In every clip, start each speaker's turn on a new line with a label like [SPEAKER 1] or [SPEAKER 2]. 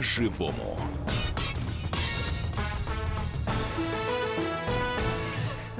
[SPEAKER 1] по-живому.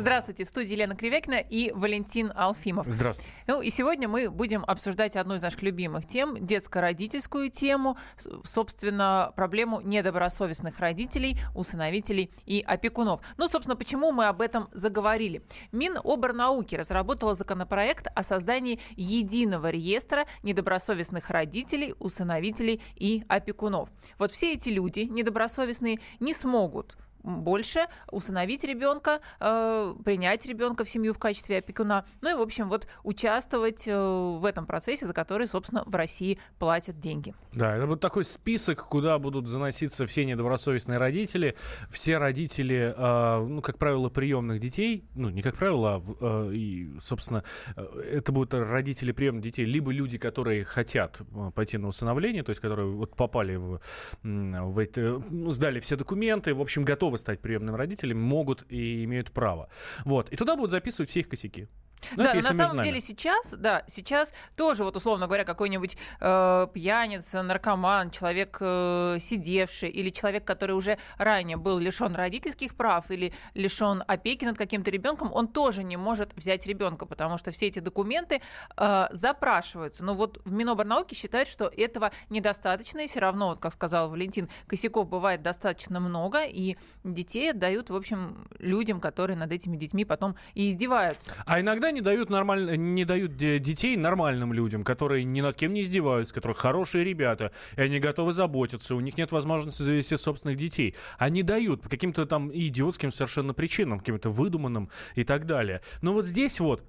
[SPEAKER 2] Здравствуйте, в студии Елена Кривякина и Валентин Алфимов.
[SPEAKER 3] Здравствуйте.
[SPEAKER 2] Ну и сегодня мы будем обсуждать одну из наших любимых тем, детско-родительскую тему, собственно, проблему недобросовестных родителей, усыновителей и опекунов. Ну, собственно, почему мы об этом заговорили? Миноборнауки разработала законопроект о создании единого реестра недобросовестных родителей, усыновителей и опекунов. Вот все эти люди недобросовестные не смогут больше усыновить ребенка, э, принять ребенка в семью в качестве опекуна, ну и, в общем, вот участвовать э, в этом процессе, за который, собственно, в России платят деньги.
[SPEAKER 3] Да, это вот такой список, куда будут заноситься все недобросовестные родители, все родители, э, ну, как правило, приемных детей, ну, не как правило, а, э, и, собственно, э, это будут родители приемных детей, либо люди, которые хотят э, пойти на усыновление, то есть которые вот попали в, в эти, ну, сдали все документы, в общем, готовы готовы стать приемными родителями, могут и имеют право. Вот. И туда будут записывать все их косяки.
[SPEAKER 2] Ну, да, на самом деле сейчас, да, сейчас тоже вот условно говоря какой-нибудь э, пьяница, наркоман, человек э, сидевший или человек, который уже ранее был лишен родительских прав или лишен опеки над каким-то ребенком, он тоже не может взять ребенка, потому что все эти документы э, запрашиваются. Но вот в Миноборнауке считают, что этого недостаточно, и все равно, вот, как сказал Валентин, косяков бывает достаточно много, и детей отдают, в общем, людям, которые над этими детьми потом и издеваются.
[SPEAKER 3] А иногда не дают, нормаль... не дают детей нормальным людям, которые ни над кем не издеваются, которые хорошие ребята, и они готовы заботиться, у них нет возможности завести собственных детей. Они дают по каким-то там идиотским совершенно причинам, каким-то выдуманным и так далее. Но вот здесь вот,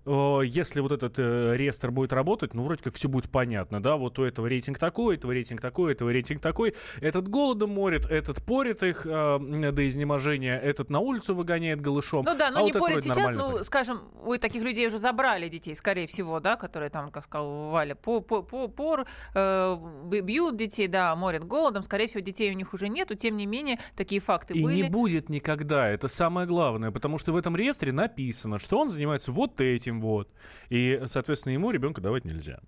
[SPEAKER 3] если вот этот э, реестр будет работать, ну, вроде как все будет понятно, да, вот у этого рейтинг такой, этого рейтинг такой, этого рейтинг такой, этот голодом морит, этот порит их э, до изнеможения, этот на улицу выгоняет голышом.
[SPEAKER 2] Ну да, но
[SPEAKER 3] а
[SPEAKER 2] не
[SPEAKER 3] вот
[SPEAKER 2] порит сейчас, ну,
[SPEAKER 3] порит.
[SPEAKER 2] скажем, у таких людей уже забрали детей, скорее всего, да, которые там, как сказал Валя, по, по, по, пор, э, бьют детей, да, морят голодом, скорее всего, детей у них уже нету, тем не менее, такие факты
[SPEAKER 3] И
[SPEAKER 2] были.
[SPEAKER 3] не будет никогда, это самое главное, потому что в этом реестре написано, что он занимается вот этим вот, и, соответственно, ему ребенка давать нельзя.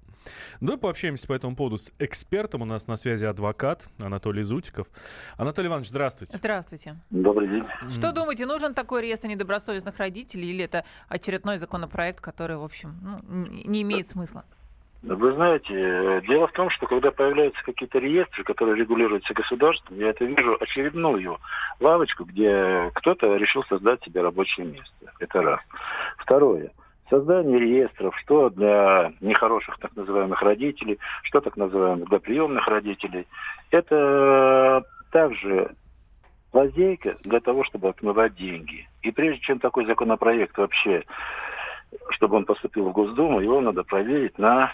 [SPEAKER 3] Давай пообщаемся по этому поводу с экспертом, у нас на связи адвокат Анатолий Зутиков. Анатолий Иванович, здравствуйте.
[SPEAKER 2] Здравствуйте.
[SPEAKER 4] Добрый день.
[SPEAKER 2] Что думаете, нужен такой реестр недобросовестных родителей или это очередной законопроект проект, который, в общем, ну, не имеет смысла?
[SPEAKER 4] Вы знаете, дело в том, что когда появляются какие-то реестры, которые регулируются государством, я это вижу очередную лавочку, где кто-то решил создать себе рабочее место. Это раз. Второе. Создание реестров, что для нехороших так называемых родителей, что так называемых для приемных родителей, это также лазейка для того, чтобы отмывать деньги. И прежде чем такой законопроект вообще чтобы он поступил в Госдуму, его надо проверить на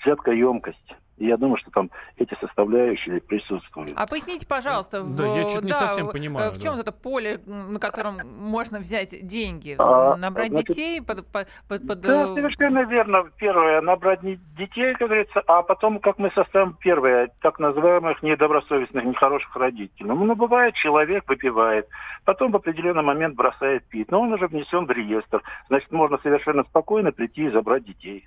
[SPEAKER 4] взяткоемкость. И я думаю, что там эти составляющие присутствуют.
[SPEAKER 2] А поясните, пожалуйста, в,
[SPEAKER 3] да, я чуть не совсем понимаю,
[SPEAKER 2] в чем
[SPEAKER 3] да.
[SPEAKER 2] это поле, на котором можно взять деньги? А, набрать значит, детей под, под, под...
[SPEAKER 4] Да,
[SPEAKER 2] э,
[SPEAKER 4] совершенно верно. Первое, набрать детей, как говорится, а потом, как мы составим первое, так называемых недобросовестных, нехороших родителей. Ну, ну, бывает, человек выпивает, потом в определенный момент бросает пить, но он уже внесен в реестр. Значит, можно совершенно спокойно прийти и забрать детей.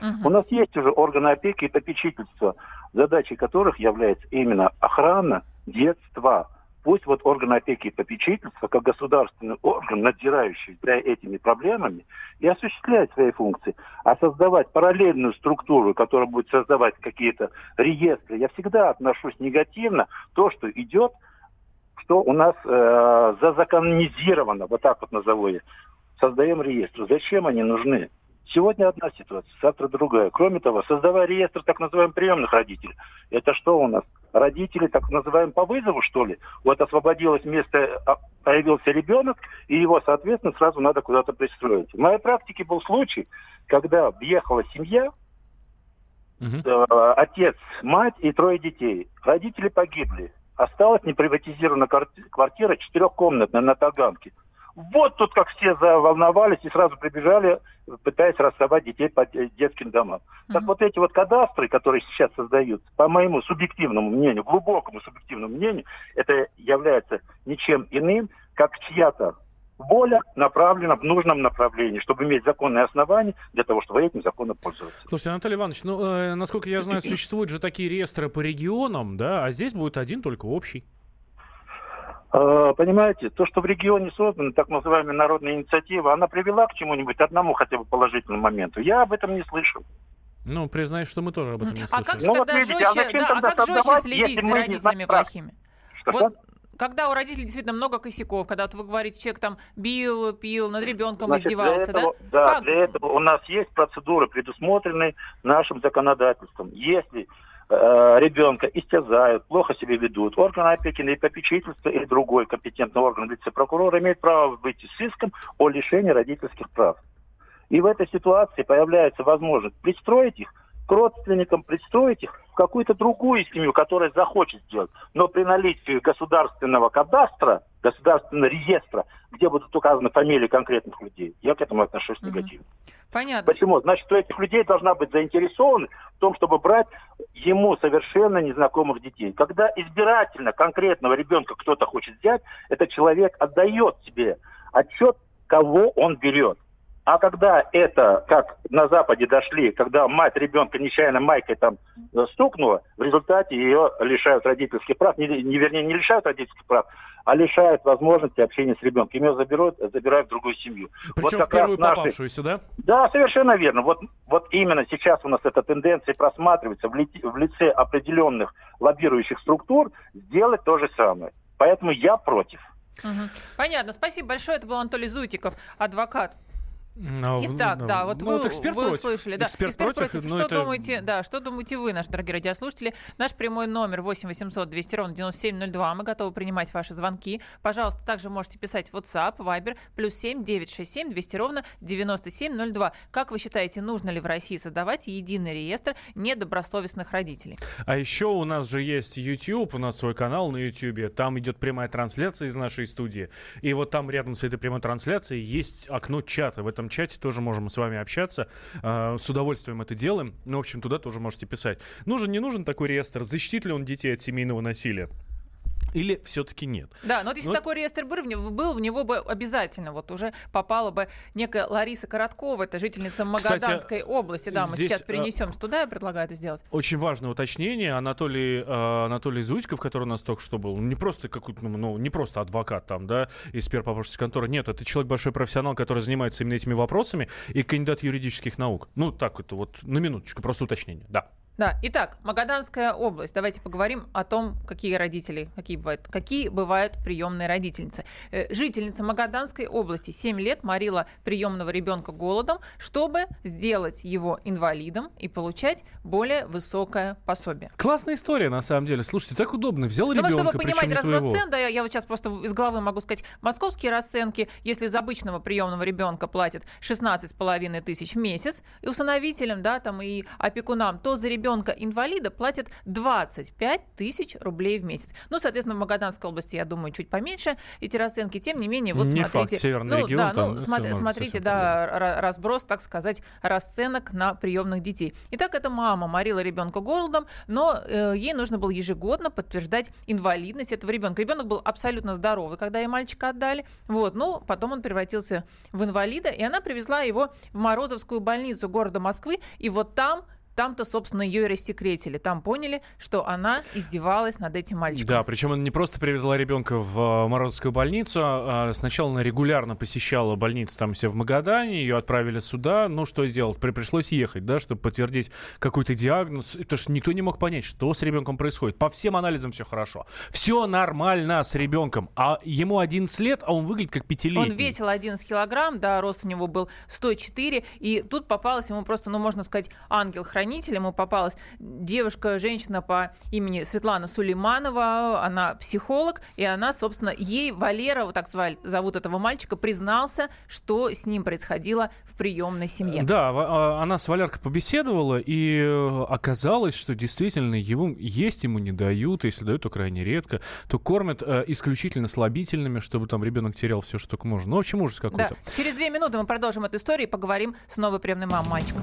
[SPEAKER 4] Угу. У нас есть уже органы опеки и попечительства, задачей которых является именно охрана детства. Пусть вот органы опеки и попечительства, как государственный орган, надзирающий за этими проблемами, и осуществляет свои функции. А создавать параллельную структуру, которая будет создавать какие-то реестры, я всегда отношусь негативно. То, что идет, что у нас э, зазаконизировано, вот так вот назову я, создаем реестры. Зачем они нужны? Сегодня одна ситуация, завтра другая. Кроме того, создавая реестр так называемых приемных родителей, это что у нас? Родители так называемые по вызову, что ли? Вот освободилось место, а, появился ребенок, и его, соответственно, сразу надо куда-то пристроить. В моей практике был случай, когда въехала семья, угу. отец, мать и трое детей. Родители погибли. Осталась неприватизированная квартира четырехкомнатная на Таганке. Вот тут как все заволновались и сразу прибежали, пытаясь расставать детей по детским домам. Mm-hmm. Так вот эти вот кадастры, которые сейчас создаются, по моему субъективному мнению, глубокому субъективному мнению, это является ничем иным, как чья-то воля направлена в нужном направлении, чтобы иметь законные основания для того, чтобы этим законом пользоваться.
[SPEAKER 3] Слушайте, Анатолий Иванович, ну, э, насколько я знаю, существуют же такие реестры по регионам, да, а здесь будет один только общий.
[SPEAKER 4] Э, понимаете, то, что в регионе создана так называемая народная инициатива, она привела к чему-нибудь одному хотя бы положительному моменту. Я об этом не слышал.
[SPEAKER 3] Ну, признаюсь, что мы тоже об этом не
[SPEAKER 2] слышали.
[SPEAKER 3] А
[SPEAKER 2] как же ну, тогда вот видите, жестче, а да, а как жестче следить за родителями плохими? Что, вот когда у родителей действительно много косяков, когда вот вы говорите, человек там бил, пил, над ребенком Значит, издевался,
[SPEAKER 4] для этого,
[SPEAKER 2] да?
[SPEAKER 4] Да, как? для этого у нас есть процедуры, предусмотренные нашим законодательством. Если э, ребенка истязают, плохо себя ведут, органы опеки и попечительства или другой компетентный орган вице-прокурора имеет право выйти с иском о лишении родительских прав. И в этой ситуации появляется возможность пристроить их к родственникам, пристроить их в какую-то другую семью, которая захочет сделать. Но при наличии государственного кадастра, государственного реестра, где будут указаны фамилии конкретных людей, я к этому отношусь угу. негативно.
[SPEAKER 2] Понятно.
[SPEAKER 4] Почему? Значит, у этих людей должна быть заинтересованы в том, чтобы брать ему совершенно незнакомых детей. Когда избирательно конкретного ребенка кто-то хочет взять, этот человек отдает себе отчет, кого он берет. А когда это, как на Западе дошли, когда мать ребенка нечаянно майкой там э, стукнула, в результате ее лишают родительских прав, не, не вернее, не лишают родительских прав, а лишают возможности общения с ребенком. Ее заберут, забирают в другую семью.
[SPEAKER 3] Причем вот в первую наши... попавшуюся, да?
[SPEAKER 4] Да, совершенно верно. Вот, вот именно сейчас у нас эта тенденция просматривается в, ли... в лице определенных лоббирующих структур сделать то же самое. Поэтому я против.
[SPEAKER 2] Угу. Понятно. Спасибо большое. Это был Анатолий Зутиков, адвокат ну, Итак, ну, да, вот ну, вы, вот эксперт вы услышали. Да,
[SPEAKER 3] эксперт, эксперт против.
[SPEAKER 2] против. Что, это... думаете, да, что думаете вы, наши дорогие радиослушатели? Наш прямой номер 8 800 200 ровно 9702. Мы готовы принимать ваши звонки. Пожалуйста, также можете писать в WhatsApp, Viber, плюс 7 967 200 ровно 9702. Как вы считаете, нужно ли в России создавать единый реестр недобросовестных родителей?
[SPEAKER 3] А еще у нас же есть YouTube, у нас свой канал на YouTube. Там идет прямая трансляция из нашей студии. И вот там рядом с этой прямой трансляцией есть окно чата. В этом этом чате тоже можем с вами общаться. Э, с удовольствием это делаем. Ну, в общем, туда тоже можете писать. Нужен, не нужен такой реестр? Защитит ли он детей от семейного насилия? Или все-таки нет?
[SPEAKER 2] Да, но вот если но... такой реестр был, был, в него бы обязательно вот уже попала бы некая Лариса Короткова, это жительница Магаданской Кстати, области. Да, мы сейчас перенесем а... туда, я предлагаю это сделать.
[SPEAKER 3] Очень важное уточнение. Анатолий, э, Анатолий Зуйков, который у нас только что был, не просто какой-то, ну, ну, не просто адвокат там, да, из первопопавшейся конторы. Нет, это человек большой профессионал, который занимается именно этими вопросами и кандидат юридических наук. Ну, так это вот на минуточку, просто уточнение, да.
[SPEAKER 2] Да, итак, Магаданская область. Давайте поговорим о том, какие родители, какие бывают, какие бывают приемные родительницы. Э, жительница Магаданской области 7 лет морила приемного ребенка голодом, чтобы сделать его инвалидом и получать более высокое пособие.
[SPEAKER 3] Классная история, на самом деле. Слушайте, так удобно. Взял ребенка,
[SPEAKER 2] Ну, чтобы понимать разброс
[SPEAKER 3] твоего.
[SPEAKER 2] цен, да, я, я вот сейчас просто из головы могу сказать, московские расценки, если за обычного приемного ребенка платят 16,5 тысяч в месяц, и усыновителям, да, там и опекунам, то за ребенка ребенка-инвалида платят 25 тысяч рублей в месяц. Ну, соответственно, в Магаданской области, я думаю, чуть поменьше эти расценки. Тем не менее, вот
[SPEAKER 3] не
[SPEAKER 2] смотрите.
[SPEAKER 3] Факт, северный ну, регион, да,
[SPEAKER 2] ну, смотри, смотрите, да, разброс, так сказать, расценок на приемных детей. Итак, эта мама морила ребенка голодом, но э, ей нужно было ежегодно подтверждать инвалидность этого ребенка. Ребенок был абсолютно здоровый, когда ей мальчика отдали. Вот, ну, потом он превратился в инвалида, и она привезла его в Морозовскую больницу города Москвы, и вот там там-то, собственно, ее и рассекретили. Там поняли, что она издевалась над этим мальчиком.
[SPEAKER 3] Да, причем она не просто привезла ребенка в э, Морозовскую больницу, а сначала она регулярно посещала больницу там все в Магадане, ее отправили сюда. Ну, что сделать? При, пришлось ехать, да, чтобы подтвердить какой-то диагноз. Это ж никто не мог понять, что с ребенком происходит. По всем анализам все хорошо. Все нормально с ребенком. А ему 11 лет, а он выглядит как пятилетний.
[SPEAKER 2] Он весил 11 килограмм, да, рост у него был 104. И тут попалась ему просто, ну, можно сказать, ангел-хранитель правоохранителям. Ему попалась девушка, женщина по имени Светлана Сулейманова. Она психолог, и она, собственно, ей Валера, вот так звали, зовут этого мальчика, признался, что с ним происходило в приемной семье.
[SPEAKER 3] Да, а, она с Валеркой побеседовала, и э, оказалось, что действительно его есть ему не дают, если дают, то крайне редко, то кормят э, исключительно слабительными, чтобы там ребенок терял все, что только можно. Ну, в общем, ужас какой-то.
[SPEAKER 2] Да. Через две минуты мы продолжим эту историю и поговорим с новой приемной мамой мальчиком.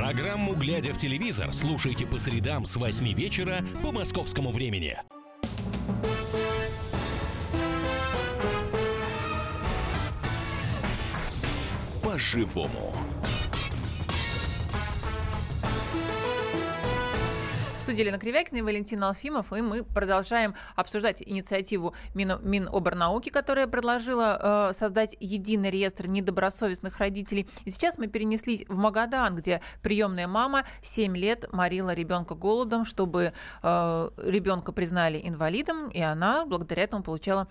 [SPEAKER 1] Программу «Глядя в телевизор» слушайте по средам с 8 вечера по московскому времени.
[SPEAKER 5] По-живому.
[SPEAKER 2] Студии Елена Кривякина и Валентин Алфимов, и мы продолжаем обсуждать инициативу Мин, Миноборнауки, которая предложила э, создать единый реестр недобросовестных родителей. И сейчас мы перенеслись в Магадан, где приемная мама 7 лет морила ребенка голодом, чтобы э, ребенка признали инвалидом, и она благодаря этому получала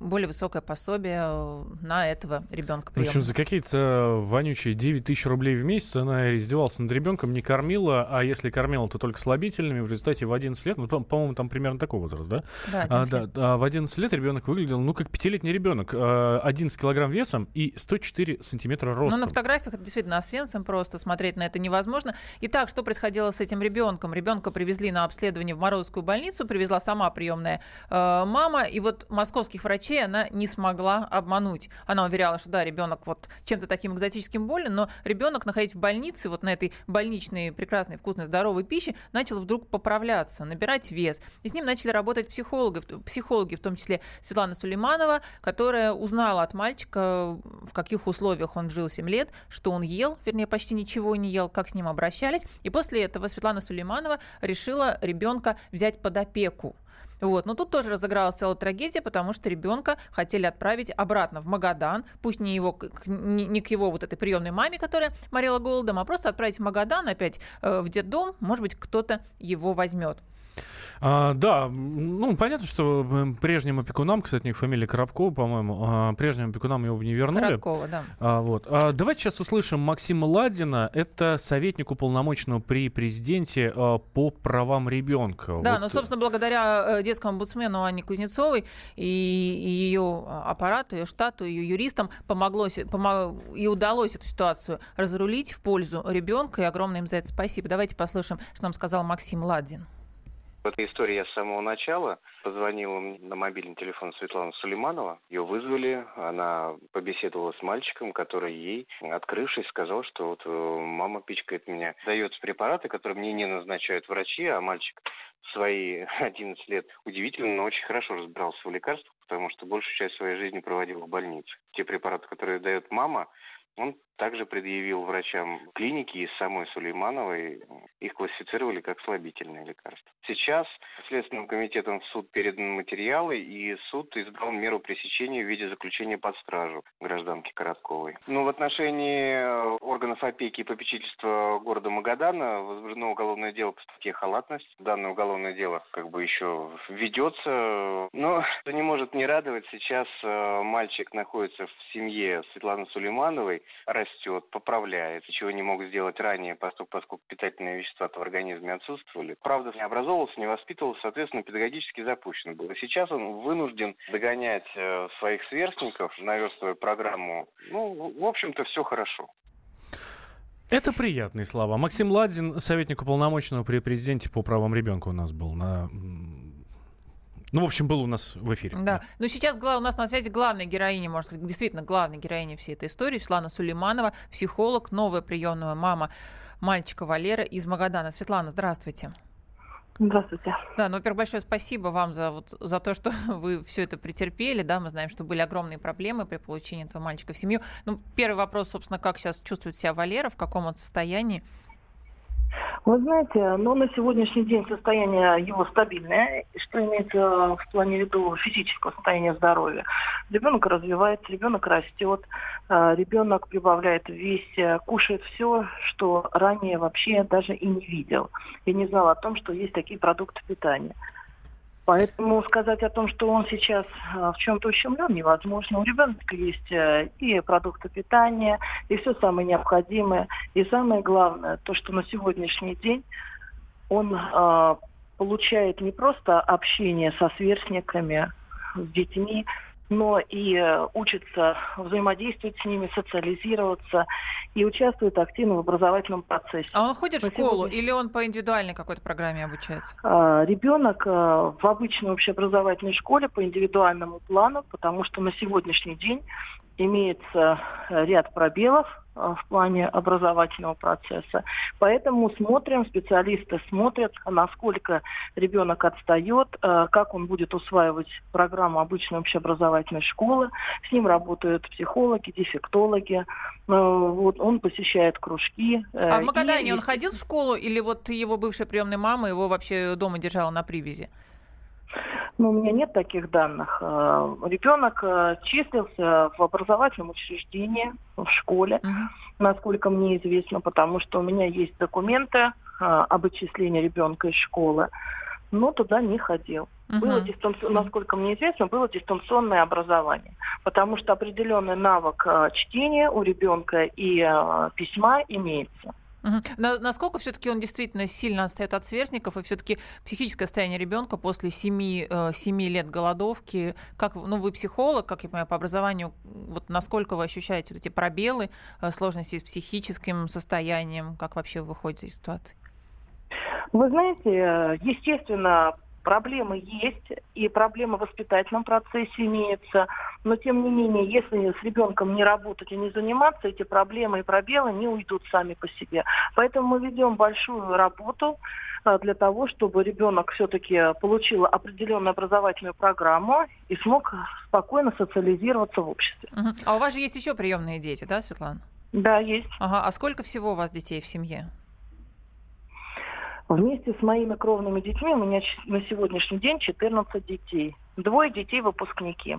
[SPEAKER 2] более высокое пособие э, на этого ребенка.
[SPEAKER 3] В общем, за какие-то вонючие 9 тысяч рублей в месяц она издевалась над ребенком, не кормила, а если кормила, то только слабительными в результате в 11 лет, ну, по-моему, там примерно такой возраст, да?
[SPEAKER 2] Да, 11
[SPEAKER 3] а, лет. да, а в 11 лет ребенок выглядел, ну, как пятилетний ребенок, 11 килограмм весом и 104 сантиметра ростом.
[SPEAKER 2] Ну, на фотографиях это действительно освенцем просто, смотреть на это невозможно. Итак, что происходило с этим ребенком? Ребенка привезли на обследование в Морозовскую больницу, привезла сама приемная э, мама, и вот московских врачей она не смогла обмануть. Она уверяла, что да, ребенок вот чем-то таким экзотическим болен, но ребенок, находясь в больнице, вот на этой больничной прекрасной, вкусной, здоровой пище, начал вдруг вдруг поправляться, набирать вес. И с ним начали работать психологи, психологи, в том числе Светлана Сулейманова, которая узнала от мальчика, в каких условиях он жил 7 лет, что он ел, вернее, почти ничего не ел, как с ним обращались. И после этого Светлана Сулейманова решила ребенка взять под опеку. Вот. Но тут тоже разыгралась целая трагедия, потому что ребенка хотели отправить обратно в Магадан, пусть не, его, не, к его вот этой приемной маме, которая морила голодом, а просто отправить в Магадан опять э, в детдом, может быть, кто-то его возьмет.
[SPEAKER 3] А, да, ну, понятно, что прежним опекунам, кстати, у них фамилия Коробкова, по-моему, а, прежним опекунам его не вернули.
[SPEAKER 2] Короткова, да.
[SPEAKER 3] А, вот. А, давайте сейчас услышим Максима Ладина. Это советник уполномоченного при президенте а, по правам ребенка.
[SPEAKER 2] Да,
[SPEAKER 3] вот.
[SPEAKER 2] ну, собственно, благодаря э, детскому омбудсмену Анне Кузнецовой и, и ее аппарату, ее штату, ее юристам помогло, помог, и удалось эту ситуацию разрулить в пользу ребенка, и огромное им за это спасибо. Давайте послушаем, что нам сказал Максим Ладин.
[SPEAKER 6] В этой истории я с самого начала позвонила на мобильный телефон Светлана Сулейманова. Ее вызвали, она побеседовала с мальчиком, который ей, открывшись, сказал, что вот э, мама пичкает меня. Дается препараты, которые мне не назначают врачи, а мальчик в свои 11 лет удивительно, но очень хорошо разбирался в лекарствах, потому что большую часть своей жизни проводил в больнице. Те препараты, которые дает мама, он также предъявил врачам клиники и самой Сулеймановой. Их классифицировали как слабительные лекарства. Сейчас Следственным комитетом в суд переданы материалы, и суд избрал меру пресечения в виде заключения под стражу гражданки Коротковой. Ну, в отношении э, органов опеки и попечительства города Магадана возбуждено уголовное дело по статье «Халатность». Данное уголовное дело как бы еще ведется. Но это не может не радовать. Сейчас э, мальчик находится в семье Светланы Сулеймановой, растет, поправляется, чего не мог сделать ранее, поскольку, питательные вещества в организме отсутствовали. Правда, не образовывался, не воспитывался, соответственно, педагогически запущен был. Сейчас он вынужден догонять э, своих сверстников, наверстывая программу. Ну, в общем-то, все хорошо.
[SPEAKER 3] Это приятные слова. Максим Ладзин, советник уполномоченного при президенте по правам ребенка у нас был на ну, в общем, был у нас в эфире.
[SPEAKER 2] Да. Но сейчас у нас на связи главная героиня, может сказать, действительно главная героиня всей этой истории, Светлана Сулейманова, психолог, новая приемная мама мальчика Валера из Магадана. Светлана, здравствуйте.
[SPEAKER 7] Здравствуйте.
[SPEAKER 2] Да, ну, во-первых, большое спасибо вам за, вот, за то, что вы все это претерпели, да, мы знаем, что были огромные проблемы при получении этого мальчика в семью. Ну, первый вопрос, собственно, как сейчас чувствует себя Валера, в каком он состоянии?
[SPEAKER 7] Вы знаете, ну, на сегодняшний день состояние его стабильное, что имеется в плане виду физического состояния здоровья. Ребенок развивается, ребенок растет, э, ребенок прибавляет в весе, кушает все, что ранее вообще даже и не видел. И не знал о том, что есть такие продукты питания. Поэтому сказать о том, что он сейчас а, в чем-то ущемлен, невозможно. У ребенка есть э, и продукты питания, и все самое необходимое. И самое главное, то, что на сегодняшний день он э, получает не просто общение со сверстниками, с детьми, но и э, учится взаимодействовать с ними, социализироваться и участвует активно в образовательном процессе.
[SPEAKER 2] А он ходит в школу или он по индивидуальной какой-то программе обучается?
[SPEAKER 7] А, ребенок э, в обычной общеобразовательной школе по индивидуальному плану, потому что на сегодняшний день имеется ряд пробелов Э, в плане образовательного процесса. Поэтому смотрим, специалисты смотрят, насколько ребенок отстает, э, как он будет усваивать программу обычной общеобразовательной школы. С ним работают психологи, дефектологи. Э, вот, он посещает кружки.
[SPEAKER 2] А в Магадане и... он ходил в школу или вот его бывшая приемная мама его вообще дома держала на привязи?
[SPEAKER 7] Ну, у меня нет таких данных. Э, Ребенок э, числился в образовательном учреждении, в школе, uh-huh. насколько мне известно, потому что у меня есть документы э, об отчислении ребенка из школы, но туда не ходил. Uh-huh. Было дистанци... Насколько мне известно, было дистанционное образование, потому что определенный навык чтения у ребенка и письма имеется.
[SPEAKER 2] Угу. На, насколько все-таки он действительно сильно отстает от сверстников, и все-таки психическое состояние ребенка после 7, э, 7 лет голодовки, как, ну, вы психолог, как я понимаю, по образованию, вот насколько вы ощущаете вот эти пробелы, э, сложности с психическим состоянием, как вообще вы выходите из ситуации?
[SPEAKER 7] Вы знаете, э, естественно, Проблемы есть, и проблемы в воспитательном процессе имеются, но тем не менее, если с ребенком не работать и не заниматься, эти проблемы и пробелы не уйдут сами по себе. Поэтому мы ведем большую работу а, для того, чтобы ребенок все-таки получил определенную образовательную программу и смог спокойно социализироваться в обществе.
[SPEAKER 2] А у вас же есть еще приемные дети, да, Светлана?
[SPEAKER 7] Да, есть.
[SPEAKER 2] Ага. А сколько всего у вас детей в семье?
[SPEAKER 7] Вместе с моими кровными детьми у меня на сегодняшний день 14 детей. Двое детей выпускники.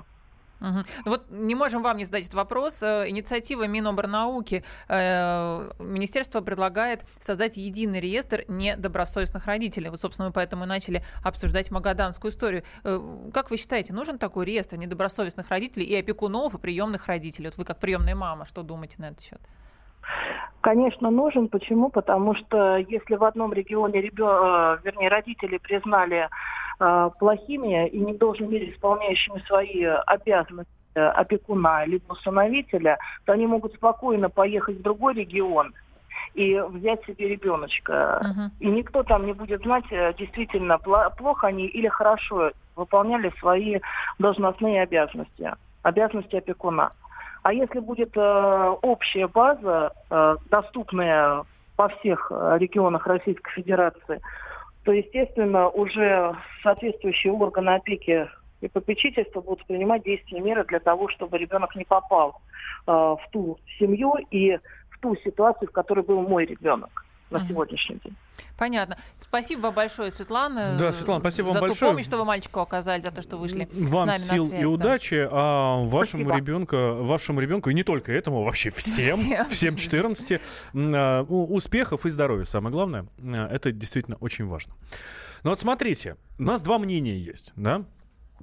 [SPEAKER 2] Угу. Вот не можем вам не задать этот вопрос. Э, инициатива Миноборнауки. Э, министерство предлагает создать единый реестр недобросовестных родителей. Вот, собственно, мы поэтому и начали обсуждать магаданскую историю. Э, как вы считаете, нужен такой реестр недобросовестных родителей и опекунов, и приемных родителей? Вот вы как приемная мама, что думаете на этот счет?
[SPEAKER 7] Конечно, нужен. Почему? Потому что если в одном регионе ребен... Э, вернее, родители признали э, плохими и не должной мере исполняющими свои обязанности опекуна либо усыновителя, то они могут спокойно поехать в другой регион и взять себе ребеночка. Uh-huh. И никто там не будет знать, э, действительно, плохо они или хорошо выполняли свои должностные обязанности, обязанности опекуна. А если будет э, общая база, э, доступная во всех э, регионах Российской Федерации, то, естественно, уже соответствующие органы опеки и попечительства будут принимать действенные меры для того, чтобы ребенок не попал э, в ту семью и в ту ситуацию, в которой был мой ребенок на угу. сегодняшний день.
[SPEAKER 2] Понятно. Спасибо вам большое, Светлана.
[SPEAKER 3] Да, Светлана, спасибо
[SPEAKER 2] за
[SPEAKER 3] вам большое.
[SPEAKER 2] помощь, что вы мальчику оказали, за то, что вышли
[SPEAKER 3] вам
[SPEAKER 2] с нами
[SPEAKER 3] сил
[SPEAKER 2] на связь,
[SPEAKER 3] и
[SPEAKER 2] да.
[SPEAKER 3] удачи, а вашему ребенку, вашему ребенку, и не только этому, вообще всем, всем, всем 14, а, успехов и здоровья, самое главное. А, это действительно очень важно. Ну вот смотрите, у нас два мнения есть, да?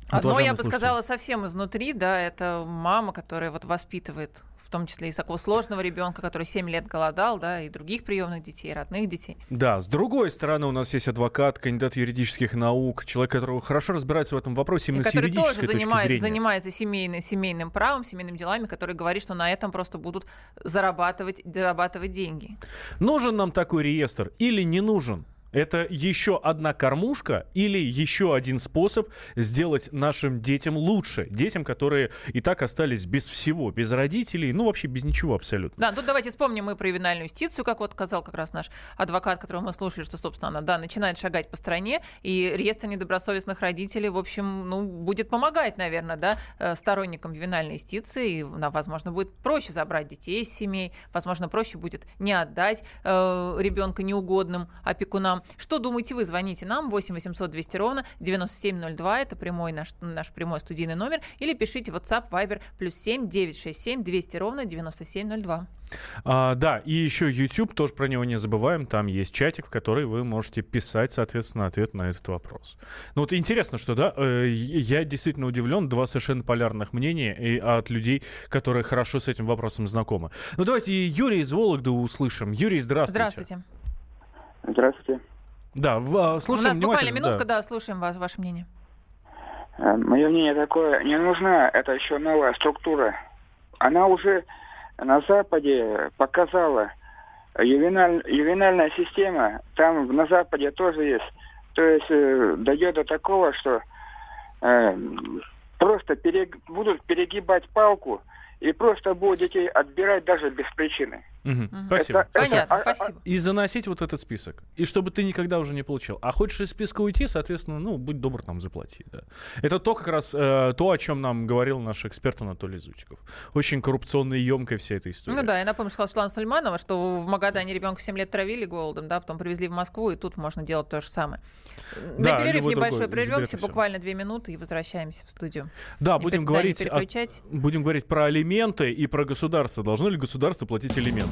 [SPEAKER 2] Одно, я бы сказала, совсем изнутри, да, это мама, которая вот воспитывает в том числе и такого сложного ребенка, который 7 лет голодал, да, и других приемных детей, родных детей.
[SPEAKER 3] Да, с другой стороны, у нас есть адвокат, кандидат юридических наук, человек, который хорошо разбирается в этом вопросе именно и с юридической
[SPEAKER 2] тоже занимает,
[SPEAKER 3] зрения.
[SPEAKER 2] занимается семейным, семейным правом, семейными делами, который говорит, что на этом просто будут зарабатывать, зарабатывать деньги.
[SPEAKER 3] Нужен нам такой реестр или не нужен? Это еще одна кормушка или еще один способ сделать нашим детям лучше. Детям, которые и так остались без всего, без родителей, ну вообще без ничего абсолютно.
[SPEAKER 2] Да, тут давайте вспомним мы про ювенальную юстицию, как вот сказал как раз наш адвокат, которого мы слушали, что, собственно, она, да, начинает шагать по стране, и реестр недобросовестных родителей, в общем, ну, будет помогать, наверное, да, э, сторонникам ювенальной юстиции, и, возможно, будет проще забрать детей из семей, возможно, проще будет не отдать э, ребенка неугодным опекунам. Что думаете вы? Звоните нам 8 800 200 ровно 9702. Это прямой наш, наш прямой студийный номер. Или пишите WhatsApp, Viber плюс 7 967 200 ровно 9702.
[SPEAKER 3] А, да, и еще YouTube, тоже про него не забываем. Там есть чатик, в который вы можете писать, соответственно, ответ на этот вопрос. Ну вот интересно, что, да, э, я действительно удивлен. Два совершенно полярных мнения и от людей, которые хорошо с этим вопросом знакомы. Ну давайте Юрий из Вологды услышим. Юрий, здравствуйте.
[SPEAKER 2] Здравствуйте.
[SPEAKER 8] Здравствуйте.
[SPEAKER 3] Да, в,
[SPEAKER 2] У
[SPEAKER 3] слушаем
[SPEAKER 2] нас буквально минутка,
[SPEAKER 3] да.
[SPEAKER 2] да, слушаем вас, ваше мнение.
[SPEAKER 8] Э, Мое мнение такое, не нужна это еще новая структура. Она уже на Западе показала ювеналь, ювенальная система, там на Западе тоже есть. То есть э, дойдет до такого, что э, просто перег- будут перегибать палку и просто будут детей отбирать даже без причины.
[SPEAKER 3] Мгм. Спасибо.
[SPEAKER 8] Это-
[SPEAKER 3] спасибо.
[SPEAKER 2] Понятно,
[SPEAKER 8] а- а-
[SPEAKER 2] спасибо.
[SPEAKER 3] И заносить вот этот список. И чтобы ты никогда уже не получил. А хочешь из списка уйти, соответственно, ну, будь добр, там, заплати. Да. Это то, как раз э, то, о чем нам говорил наш эксперт Анатолий Зучиков. Очень коррупционная и емкая вся эта история.
[SPEAKER 2] Ну да, я напомню, сказала Светлана Сульманова, что в Магадане ребенка 7 лет травили голодом, да, потом привезли в Москву, и тут можно делать то же самое.
[SPEAKER 3] Да,
[SPEAKER 2] На перерыв небольшой
[SPEAKER 3] другой,
[SPEAKER 2] прервемся, буквально две минуты, и возвращаемся в студию.
[SPEAKER 3] Да,
[SPEAKER 2] Не
[SPEAKER 3] будем
[SPEAKER 2] пер- да, не
[SPEAKER 3] говорить, о- будем говорить про алименты и про государство. Должно ли государство платить алименты?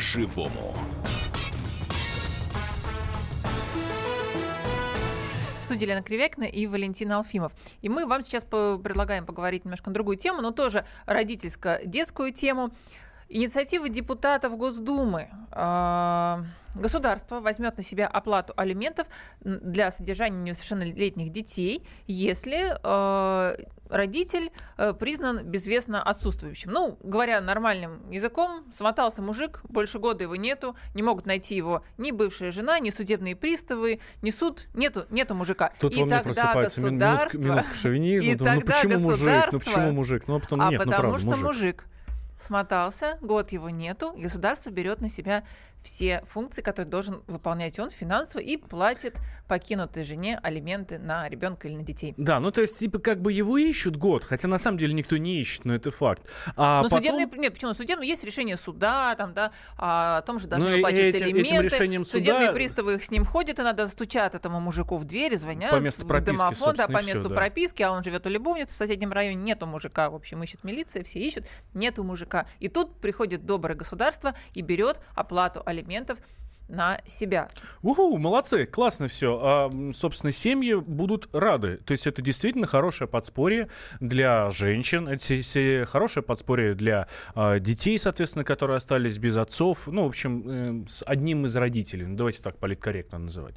[SPEAKER 5] По-живому.
[SPEAKER 2] Студии Лена Кривякина и Валентина Алфимов. И мы вам сейчас предлагаем поговорить немножко на другую тему, но тоже родительско-детскую тему. Инициатива депутатов Госдумы. А, Государство возьмет на себя оплату алиментов для содержания несовершеннолетних детей, если э, родитель э, признан безвестно отсутствующим. Ну, говоря нормальным языком, смотался мужик, больше года его нету, не могут найти его ни бывшая жена, ни судебные приставы, ни суд, нету, нету мужика.
[SPEAKER 3] Тут
[SPEAKER 2] И
[SPEAKER 3] во мне
[SPEAKER 2] тогда
[SPEAKER 3] просыпается
[SPEAKER 2] государство...
[SPEAKER 3] минутка шовинизма.
[SPEAKER 2] и
[SPEAKER 3] Думаю, ну почему мужик? Ну почему мужик? Ну а потом
[SPEAKER 2] а
[SPEAKER 3] нет, ну
[SPEAKER 2] потому
[SPEAKER 3] правда,
[SPEAKER 2] что
[SPEAKER 3] мужик.
[SPEAKER 2] мужик. смотался, год его нету, государство берет на себя все функции, которые должен выполнять он финансово и платит покинутой жене алименты на ребенка или на детей.
[SPEAKER 3] Да, ну то есть, типа, как бы его ищут год, хотя на самом деле никто не ищет, но это факт. А
[SPEAKER 2] но
[SPEAKER 3] потом-
[SPEAKER 2] судебный, нет, почему судебный есть решение суда, там, да, а, о том же должны
[SPEAKER 3] Ну,
[SPEAKER 2] выплачиваться
[SPEAKER 3] этим- этим
[SPEAKER 2] элементы.
[SPEAKER 3] решением суда-
[SPEAKER 2] Судебные приставы их с ним ходят, и надо стучат этому мужику в дверь, звонят
[SPEAKER 3] По месту
[SPEAKER 2] в
[SPEAKER 3] прописки,
[SPEAKER 2] домофон, да, по месту
[SPEAKER 3] да.
[SPEAKER 2] прописки, а он живет у любовницы в соседнем районе, нету мужика, в общем, ищет милиция, все ищут, нету мужика. И тут приходит доброе государство и берет оплату алиментов на себя.
[SPEAKER 3] Уху, молодцы, классно все. собственно, семьи будут рады. То есть это действительно хорошее подспорье для женщин, это хорошее подспорье для а, детей, соответственно, которые остались без отцов. Ну, в общем, э, с одним из родителей. Ну, давайте так политкорректно называть.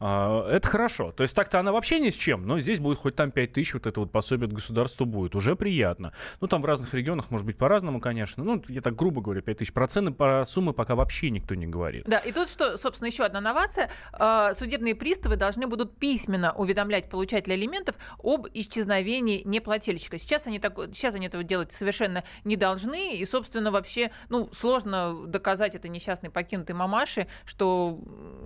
[SPEAKER 3] А, это хорошо. То есть так-то она вообще ни с чем, но здесь будет хоть там 5 тысяч, вот это вот пособие от государства будет. Уже приятно. Ну, там в разных регионах может быть по-разному, конечно. Ну, я так грубо говорю, 5 тысяч. Проценты по суммы пока вообще никто не говорит.
[SPEAKER 2] Да, и тут что, собственно, еще одна новация. Э, Судебные приставы должны будут письменно уведомлять получателя алиментов об исчезновении неплательщика. Сейчас они, так, сейчас они этого делать совершенно не должны, и, собственно, вообще, ну, сложно доказать этой несчастной покинутой мамаше, что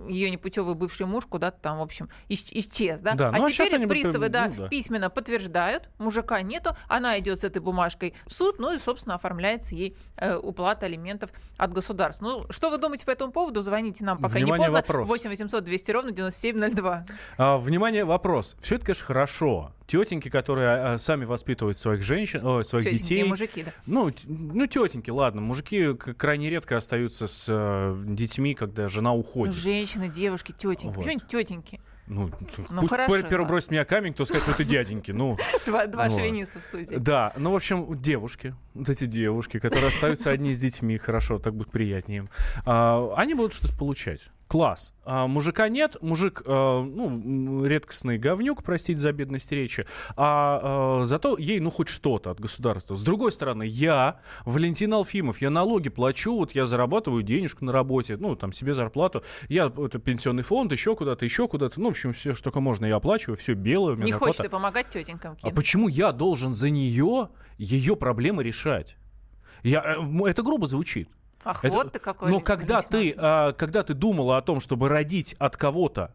[SPEAKER 2] ее непутевый бывший муж куда-то там, в общем, исч- исчез, да?
[SPEAKER 3] Да,
[SPEAKER 2] а
[SPEAKER 3] ну, а
[SPEAKER 2] теперь
[SPEAKER 3] они бы,
[SPEAKER 2] приставы, да,
[SPEAKER 3] ну, да.
[SPEAKER 2] письменно подтверждают, мужика нету, она идет с этой бумажкой в суд, ну и, собственно, оформляется ей э, уплата алиментов от государства. Ну, что вы думаете по этому поводу? Звоните нам, пока
[SPEAKER 3] Внимание,
[SPEAKER 2] не поздно.
[SPEAKER 3] вопрос.
[SPEAKER 2] 8 800 200 ровно 9702.
[SPEAKER 3] А, внимание, вопрос. Все это, конечно, хорошо. Тетеньки, которые а, сами воспитывают своих женщин, о, своих
[SPEAKER 2] Тетеньки
[SPEAKER 3] детей.
[SPEAKER 2] и мужики, да.
[SPEAKER 3] Ну, ну, тетеньки, ладно. Мужики крайне редко остаются с э, детьми, когда жена
[SPEAKER 2] Ну,
[SPEAKER 3] уходит.
[SPEAKER 2] женщины, девушки, тетеньки.
[SPEAKER 3] Вот.
[SPEAKER 2] Почему тетеньки?
[SPEAKER 3] Ну,
[SPEAKER 2] Ну,
[SPEAKER 3] пусть
[SPEAKER 2] хорошо,
[SPEAKER 3] пер- первый бросит
[SPEAKER 2] ладно.
[SPEAKER 3] меня камень, кто скажет, что это дяденьки. Ну,
[SPEAKER 2] Два, два
[SPEAKER 3] Ну,
[SPEAKER 2] шовиниста в студии.
[SPEAKER 3] да. Ну, в общем, девушки, вот эти девушки, которые остаются одни с детьми, хорошо, так будет приятнее им, а, они будут что-то получать. Класс. А мужика нет, мужик, э, ну, редкостный говнюк, простите за бедность речи, а э, зато ей, ну, хоть что-то от государства. С другой стороны, я, Валентин Алфимов, я налоги плачу, вот я зарабатываю денежку на работе, ну, там, себе зарплату, я, это пенсионный фонд, еще куда-то, еще куда-то, ну, в общем, все, что только можно, я оплачиваю, все белое,
[SPEAKER 2] Не хочешь ты помогать тетенькам
[SPEAKER 3] А
[SPEAKER 2] кинуть.
[SPEAKER 3] почему я должен за нее ее проблемы решать? Я, э, это грубо звучит.
[SPEAKER 2] Ах,
[SPEAKER 3] Это-
[SPEAKER 2] вот ты какой.
[SPEAKER 3] Но когда
[SPEAKER 2] Валентин
[SPEAKER 3] ты, а, когда ты думала о том, чтобы родить от кого-то,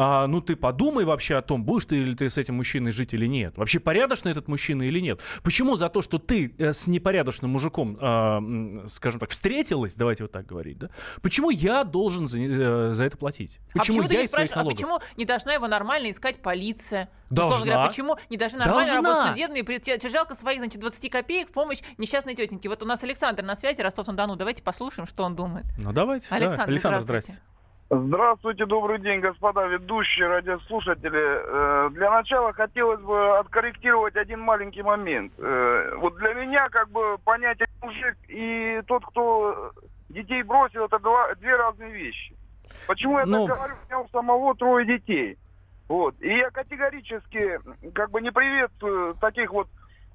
[SPEAKER 3] а, ну ты подумай вообще о том, будешь ты или ты с этим мужчиной жить или нет. Вообще порядочный этот мужчина или нет. Почему за то, что ты э, с непорядочным мужиком, а, м, скажем так, встретилась, давайте вот так говорить, да? Почему я должен за, э, за это платить?
[SPEAKER 2] А
[SPEAKER 3] Почему
[SPEAKER 2] почему ты
[SPEAKER 3] я
[SPEAKER 2] не
[SPEAKER 3] из своих
[SPEAKER 2] а
[SPEAKER 3] налогов?
[SPEAKER 2] почему не должна его нормально искать полиция?
[SPEAKER 3] Должна.
[SPEAKER 2] говоря, почему не должны нормально
[SPEAKER 3] Должна.
[SPEAKER 2] работать судебные, при- те- те- жалко своих, значит, 20 копеек в помощь несчастной тетеньке. Вот у нас Александр на связи, Ростов-на-Дону. Давайте послушаем, что он думает.
[SPEAKER 3] Ну давайте. давай.
[SPEAKER 2] Александр,
[SPEAKER 3] Александр,
[SPEAKER 2] здравствуйте.
[SPEAKER 3] здрасте.
[SPEAKER 9] Здравствуйте, добрый день, господа ведущие, радиослушатели. Э, Для начала хотелось бы откорректировать один маленький момент. Э, Вот для меня как бы понятие мужик и тот, кто детей бросил, это два, две разные вещи. Почему я
[SPEAKER 3] Ну-
[SPEAKER 9] так говорю? У меня у самого трое детей. Вот. И я категорически как бы не приветствую таких вот,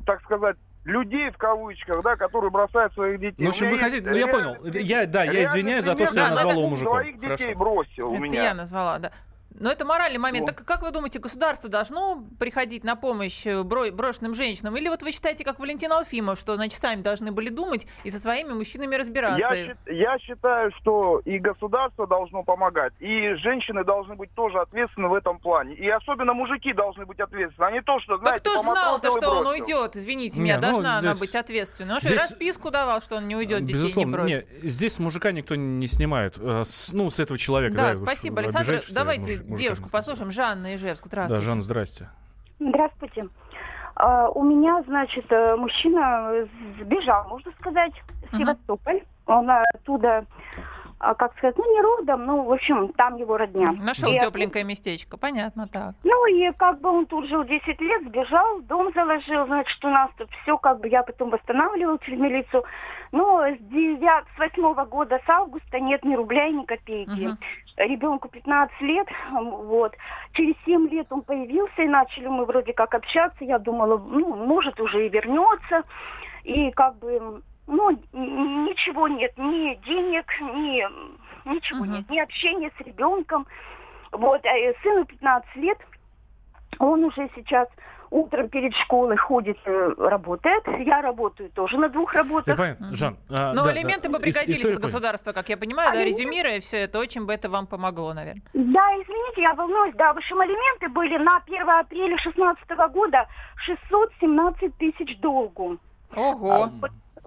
[SPEAKER 9] так сказать, людей в кавычках, да, которые бросают своих детей.
[SPEAKER 3] Ну, в общем, вы хотите... Ну, я понял. Я, да, я извиняюсь за то, что я его мужиком.
[SPEAKER 9] Двоих детей
[SPEAKER 3] Хорошо.
[SPEAKER 9] бросил у
[SPEAKER 2] Это
[SPEAKER 9] меня.
[SPEAKER 2] я назвала, да. Но это моральный момент.
[SPEAKER 9] Вот.
[SPEAKER 2] Так как вы думаете, государство должно приходить на помощь э, бро- брошенным женщинам? Или вот вы считаете, как Валентин Алфимов, что, значит, сами должны были думать и со своими мужчинами разбираться?
[SPEAKER 9] Я, я считаю, что и государство должно помогать, и женщины должны быть тоже ответственны в этом плане. И особенно мужики должны быть ответственны, а не то, что,
[SPEAKER 2] Так
[SPEAKER 9] знаете,
[SPEAKER 2] кто ж знал-то, что он уйдет? Извините
[SPEAKER 3] Не,
[SPEAKER 2] меня,
[SPEAKER 3] ну,
[SPEAKER 2] должна она
[SPEAKER 3] здесь-
[SPEAKER 2] быть ответственной. Он что,
[SPEAKER 3] здесь-
[SPEAKER 2] расписку давал, что он не уйдет, детей
[SPEAKER 3] Безусловно,
[SPEAKER 2] не бросит?
[SPEAKER 3] не, здесь мужика никто не снимает. э, ну, с этого человека.
[SPEAKER 2] Да,
[SPEAKER 3] уж
[SPEAKER 2] спасибо, Александр. Давайте девушку послушаем. Жанна Ижевск,
[SPEAKER 3] Да,
[SPEAKER 2] здравствуйте.
[SPEAKER 3] Жан, здрасте.
[SPEAKER 10] Здравствуйте. А, У меня, значит, э, мужчина сбежал, можно сказать, в. Севастополь. Он оттуда, а, как сказать, ну не родом, ну, в общем, там его родня.
[SPEAKER 2] Нашел
[SPEAKER 10] И
[SPEAKER 2] тепленькое местечко. Понятно, так.
[SPEAKER 10] Ну и как бы он тут жил 10 лет, сбежал, дом заложил, значит, у нас тут все, как бы я потом восстанавливала через милицию. Но с, 9, с 8 года, с августа нет ни рубля и ни копейки.
[SPEAKER 2] Мгм.
[SPEAKER 10] Ребенку 15 лет, вот. Через 7 лет он появился, и начали мы вроде как общаться. Я думала, ну, может, уже и вернется. И как бы, ну, ничего нет, ни денег, ни ничего
[SPEAKER 2] Мгм.
[SPEAKER 10] нет, ни общения с ребенком. Вот, а э, сыну 15 лет, он уже сейчас утром перед школой ходит, э, работает. Я работаю тоже на двух работах.
[SPEAKER 3] Понятно. Жан, а,
[SPEAKER 2] Но
[SPEAKER 3] да,
[SPEAKER 2] элементы
[SPEAKER 3] да,
[SPEAKER 2] бы
[SPEAKER 3] ис-
[SPEAKER 2] пригодились
[SPEAKER 3] историю
[SPEAKER 2] от
[SPEAKER 3] понял.
[SPEAKER 2] государства, как я понимаю, да,
[SPEAKER 10] Алименты-
[SPEAKER 2] резюмируя все это, очень бы это вам помогло, наверное.
[SPEAKER 10] Да, извините, я волнуюсь. Да, в общем, алименты были на 1 апреля 2016 года 617 тысяч долгу.
[SPEAKER 2] Ого.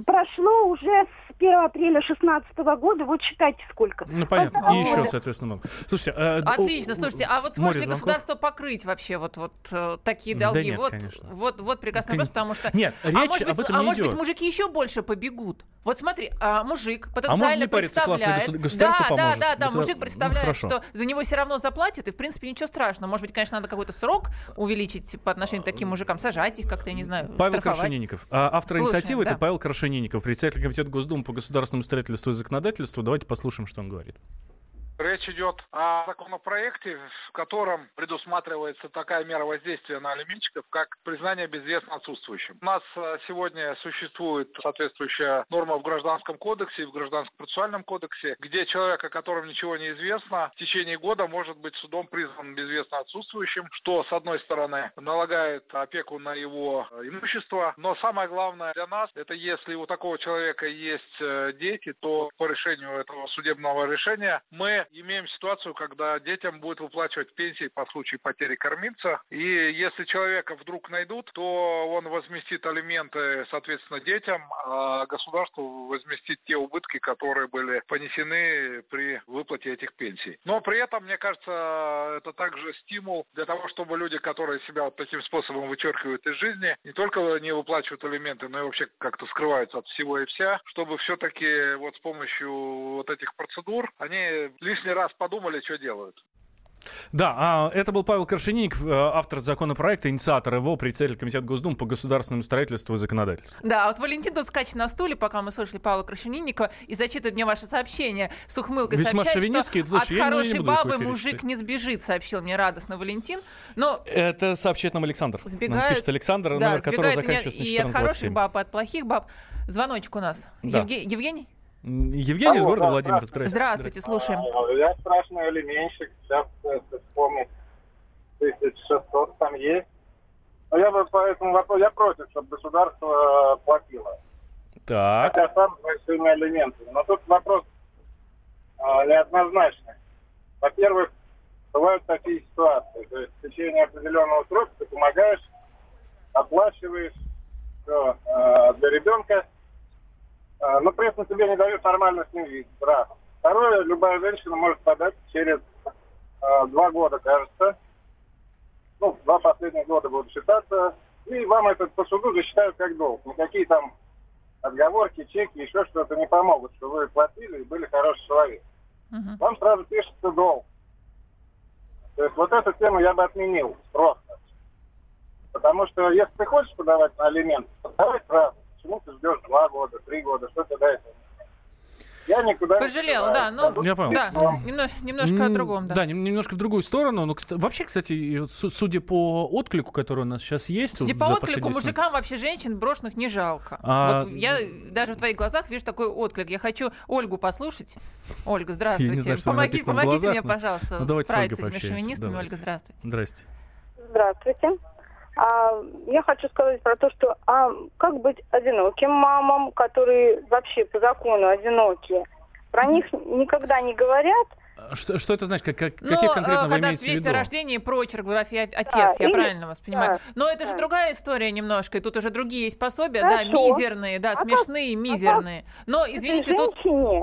[SPEAKER 10] Прошло уже с 1 апреля 2016 года, вот считайте сколько.
[SPEAKER 3] Ну, понятно. И еще, соответственно, много. Слушайте, э,
[SPEAKER 2] Отлично,
[SPEAKER 3] у-
[SPEAKER 2] слушайте, а вот сможет ли государство покрыть вообще вот, вот э, такие
[SPEAKER 3] Да
[SPEAKER 2] долги?
[SPEAKER 3] нет,
[SPEAKER 2] вот,
[SPEAKER 3] конечно.
[SPEAKER 2] вот, вот прекрасный вопрос, потому что...
[SPEAKER 3] Нет,
[SPEAKER 2] а
[SPEAKER 3] речь
[SPEAKER 2] может, быть,
[SPEAKER 3] об этом
[SPEAKER 2] а
[SPEAKER 3] не
[SPEAKER 2] может быть, мужики еще больше побегут? Вот смотри, а, мужик
[SPEAKER 3] может,
[SPEAKER 2] потенциально
[SPEAKER 3] не париться, классное
[SPEAKER 2] представляет...
[SPEAKER 3] госу- государство
[SPEAKER 2] да,
[SPEAKER 3] поможет.
[SPEAKER 2] да, да, да,
[SPEAKER 3] Государ-
[SPEAKER 2] мужик
[SPEAKER 3] ну,
[SPEAKER 2] представляет,
[SPEAKER 3] хорошо.
[SPEAKER 2] что за него все равно заплатят, и, в принципе, ничего страшного. Может быть, конечно, надо какой-то срок увеличить по отношению к таким мужикам, сажать их как-то, я не знаю,
[SPEAKER 3] Павел
[SPEAKER 2] штрафовать.
[SPEAKER 3] Крашенинников. А, Автор
[SPEAKER 2] Слушаем,
[SPEAKER 3] инициативы
[SPEAKER 2] да.
[SPEAKER 3] это Павел Крашенинников, председатель комитета Госдумы по государственному строительству и законодательству. Давайте послушаем, что он говорит.
[SPEAKER 11] Речь идет о законопроекте, в котором предусматривается такая мера воздействия на алименщиков, как признание безвестно отсутствующим. У нас э, сегодня существует соответствующая норма в Гражданском кодексе и в Гражданском процессуальном кодексе, где человек, о котором ничего не известно, в течение года может быть судом признан безвестно отсутствующим, что, с одной стороны, налагает опеку на его э, имущество, но самое главное для нас, это если у такого человека есть э, дети, то по решению этого судебного решения мы имеем ситуацию, когда детям будет выплачивать пенсии по случаю потери кормильца. И если человека вдруг найдут, то он возместит алименты, соответственно, детям, а государству возместит те убытки, которые были понесены при выплате этих пенсий. Но при этом, мне кажется, это также стимул для того, чтобы люди, которые себя вот таким способом вычеркивают из жизни, не только не выплачивают алименты, но и вообще как-то скрываются от всего и вся, чтобы все-таки вот с помощью вот этих процедур они лишний раз подумали, что делают.
[SPEAKER 3] Да, а, это был Павел Крашенинников, э, автор законопроекта, инициатор его, председатель Комитета Госдумы по государственному строительству и законодательству.
[SPEAKER 2] Да, а вот Валентин тут скачет на стуле, пока мы слушали Павла Крашенинникова, и зачитывает мне ваше сообщение с ухмылкой.
[SPEAKER 3] Весьма
[SPEAKER 2] сообщает,
[SPEAKER 3] шовинистский.
[SPEAKER 2] что
[SPEAKER 3] Слушай,
[SPEAKER 2] от
[SPEAKER 3] я не- не
[SPEAKER 2] хорошей
[SPEAKER 3] буду
[SPEAKER 2] бабы мужик
[SPEAKER 3] читать.
[SPEAKER 2] не сбежит, сообщил мне радостно Валентин. Но
[SPEAKER 3] Это сообщает нам Александр. Нам
[SPEAKER 2] Сбегают-
[SPEAKER 3] пишет Александр,
[SPEAKER 2] да,
[SPEAKER 3] номер которого заканчивается на
[SPEAKER 2] и от хороших
[SPEAKER 3] 1427.
[SPEAKER 2] баб, и от плохих баб. Звоночек у нас.
[SPEAKER 3] Да.
[SPEAKER 2] Евге- Евгений?
[SPEAKER 3] Евгений из
[SPEAKER 12] Алло,
[SPEAKER 3] города
[SPEAKER 12] да,
[SPEAKER 3] Владимир.
[SPEAKER 12] здравствуйте.
[SPEAKER 2] Здравствуйте, слушаем.
[SPEAKER 12] А, Я страшный алименщик, сейчас если вспомнить, 1600 там есть. Но я бы по этому вопросу, я против, чтобы государство э, платило.
[SPEAKER 3] Так.
[SPEAKER 12] Хотя сам с большими алиментами. Но тут вопрос а, неоднозначный. Во-первых, бывают такие ситуации. То есть в течение определенного срока ты помогаешь, оплачиваешь все для ребенка, а, но при этом тебе не дают нормально с ним видеть. Раз. Второе, любая женщина может подать через а, два года, кажется. Ну, два последних года будут считаться. И вам это по суду засчитают как долг. Никакие там отговорки, чеки, еще что-то не помогут, что вы платили и были хороший человек. Вам сразу пишется долг. То есть вот эту тему я бы отменил просто. Потому что если ты хочешь подавать на алимент, подавай сразу. Почему ты ждешь два года, три года, что тебе до этого? Я никуда
[SPEAKER 2] Пожалел,
[SPEAKER 12] не
[SPEAKER 2] да, ну,
[SPEAKER 3] Я понял.
[SPEAKER 2] да, немно- немножко о другом, да.
[SPEAKER 3] Да, нем- немножко в другую сторону. Но, вообще, кстати, судя по отклику, который у нас сейчас есть...
[SPEAKER 2] Судя по отклику, мужикам вообще женщин брошенных не жалко.
[SPEAKER 3] А-
[SPEAKER 2] Вот я даже в твоих глазах вижу такой отклик. Я хочу Ольгу послушать. Ольга, здравствуйте.
[SPEAKER 3] Я не знаю,
[SPEAKER 2] Помоги- помогите
[SPEAKER 3] глазах,
[SPEAKER 2] мне,
[SPEAKER 3] но-
[SPEAKER 2] пожалуйста,
[SPEAKER 3] ну,
[SPEAKER 2] справиться с этими шовинистами.
[SPEAKER 3] Давайте.
[SPEAKER 2] Ольга, здравствуйте.
[SPEAKER 3] Здрасте.
[SPEAKER 13] Здравствуйте. А, я хочу сказать про то, что а как быть одиноким мамам, которые вообще по закону одинокие. Про них никогда не говорят.
[SPEAKER 3] А Что, что это значит? Как, как-
[SPEAKER 2] Ну,
[SPEAKER 3] каких
[SPEAKER 2] э,
[SPEAKER 3] конкретно вы
[SPEAKER 2] когда
[SPEAKER 3] имеете в виду?
[SPEAKER 2] о рождении, прочерк, графия отец,
[SPEAKER 13] Да,
[SPEAKER 2] я
[SPEAKER 13] или-
[SPEAKER 2] правильно вас понимаю.
[SPEAKER 13] да,
[SPEAKER 2] Но это же
[SPEAKER 13] да.
[SPEAKER 2] другая история немножко, и тут уже другие есть пособия, да,
[SPEAKER 13] Хорошо.
[SPEAKER 2] мизерные, да,
[SPEAKER 13] А как-
[SPEAKER 2] смешные, мизерные. Но, извините, тут...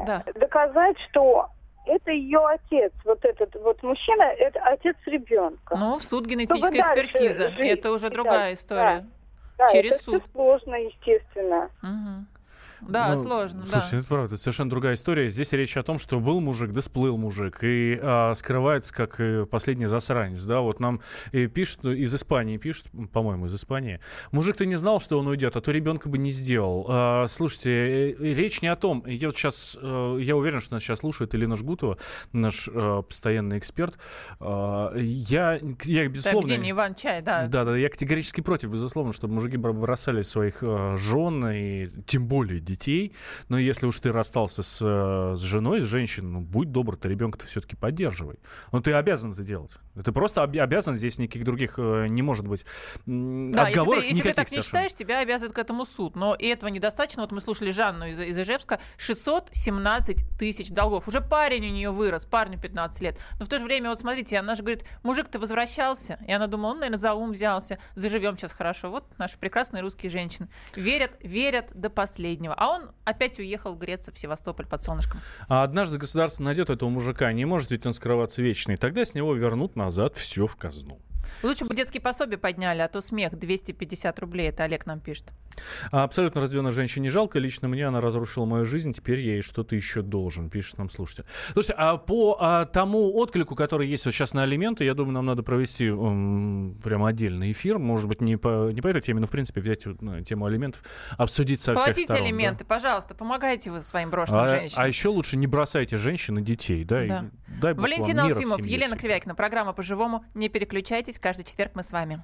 [SPEAKER 2] Да.
[SPEAKER 13] доказать, что это ее отец, вот этот вот мужчина, это отец ребенка.
[SPEAKER 2] Ну, в суд генетическая
[SPEAKER 13] Чтобы дальше
[SPEAKER 2] экспертиза.
[SPEAKER 13] жить.
[SPEAKER 2] Это уже
[SPEAKER 13] Да,
[SPEAKER 2] другая история.
[SPEAKER 13] Да,
[SPEAKER 2] Через
[SPEAKER 13] это
[SPEAKER 2] суд.
[SPEAKER 13] сложно, естественно.
[SPEAKER 2] Да,
[SPEAKER 3] Ну,
[SPEAKER 2] сложно, да.
[SPEAKER 3] Слушайте, это правда, это совершенно другая история. Здесь речь о том, что был мужик, да сплыл мужик, и а, скрывается как последний засранец, да, вот нам и пишут, ну, из Испании пишут, по-моему, из Испании, мужик, ты не знал, что он уйдет, а то ребенка бы не сделал. А, слушайте, э, э, речь не о том, я вот сейчас, э, я уверен, что нас сейчас слушает Елена Жгутова, наш э, постоянный эксперт, А, я, я
[SPEAKER 2] Да,
[SPEAKER 3] безусловно...
[SPEAKER 2] Евгений Иван Чай, да.
[SPEAKER 3] Да, да, я категорически против, безусловно, чтобы мужики бросали своих жен и тем более детей. Но если уж ты расстался с, э, с женой, с женщиной, ну будь добр, ты ребенка-то все-таки поддерживай. Но ты обязан это делать. Ты просто об- обязан, здесь никаких других э, не может быть
[SPEAKER 2] Да, если
[SPEAKER 3] отговорок
[SPEAKER 2] ты, если ты так не считаешь, тебя обязывает к этому суд. Но и этого недостаточно. Вот мы слушали Жанну из, из Ижевска. 617 тысяч долгов. Уже парень у нее вырос, парню 15 лет. Но в то же время, вот смотрите, она же говорит, мужик-то возвращался. И она думала, он, наверное, за ум взялся. Заживем сейчас хорошо. Вот наши прекрасные русские женщины. Верят, верят до последнего. А он опять уехал греться в Севастополь под солнышком.
[SPEAKER 3] А однажды государство найдет этого мужика, не может ведь он скрываться вечно, и тогда с него вернут назад все в казну.
[SPEAKER 2] Лучше бы детские пособия подняли, а то смех 250 рублей. Это Олег нам пишет.
[SPEAKER 3] А абсолютно разведенной женщине жалко. Лично мне она разрушила мою жизнь. Теперь я ей что-то еще должен, пишет нам слушатель. Слушайте, а по а, тому отклику, который есть вот сейчас на алименты, я думаю, нам надо провести м, прямо отдельный эфир. Может быть, не по, не по этой теме, но, в принципе, взять вот, ну, тему алиментов, обсудить со всех
[SPEAKER 2] Платите
[SPEAKER 3] сторон. да.
[SPEAKER 2] алименты, пожалуйста, помогайте вы своим брошенным
[SPEAKER 3] А,
[SPEAKER 2] женщинам.
[SPEAKER 3] а еще лучше не бросайте женщин и детей, да? и
[SPEAKER 2] Да.
[SPEAKER 3] дай бог
[SPEAKER 2] Валентин
[SPEAKER 3] вам мира в
[SPEAKER 2] Алфимов, Елена. Кривякина. Программа «По-живому». Не переключайтесь. Каждый четверг мы с вами.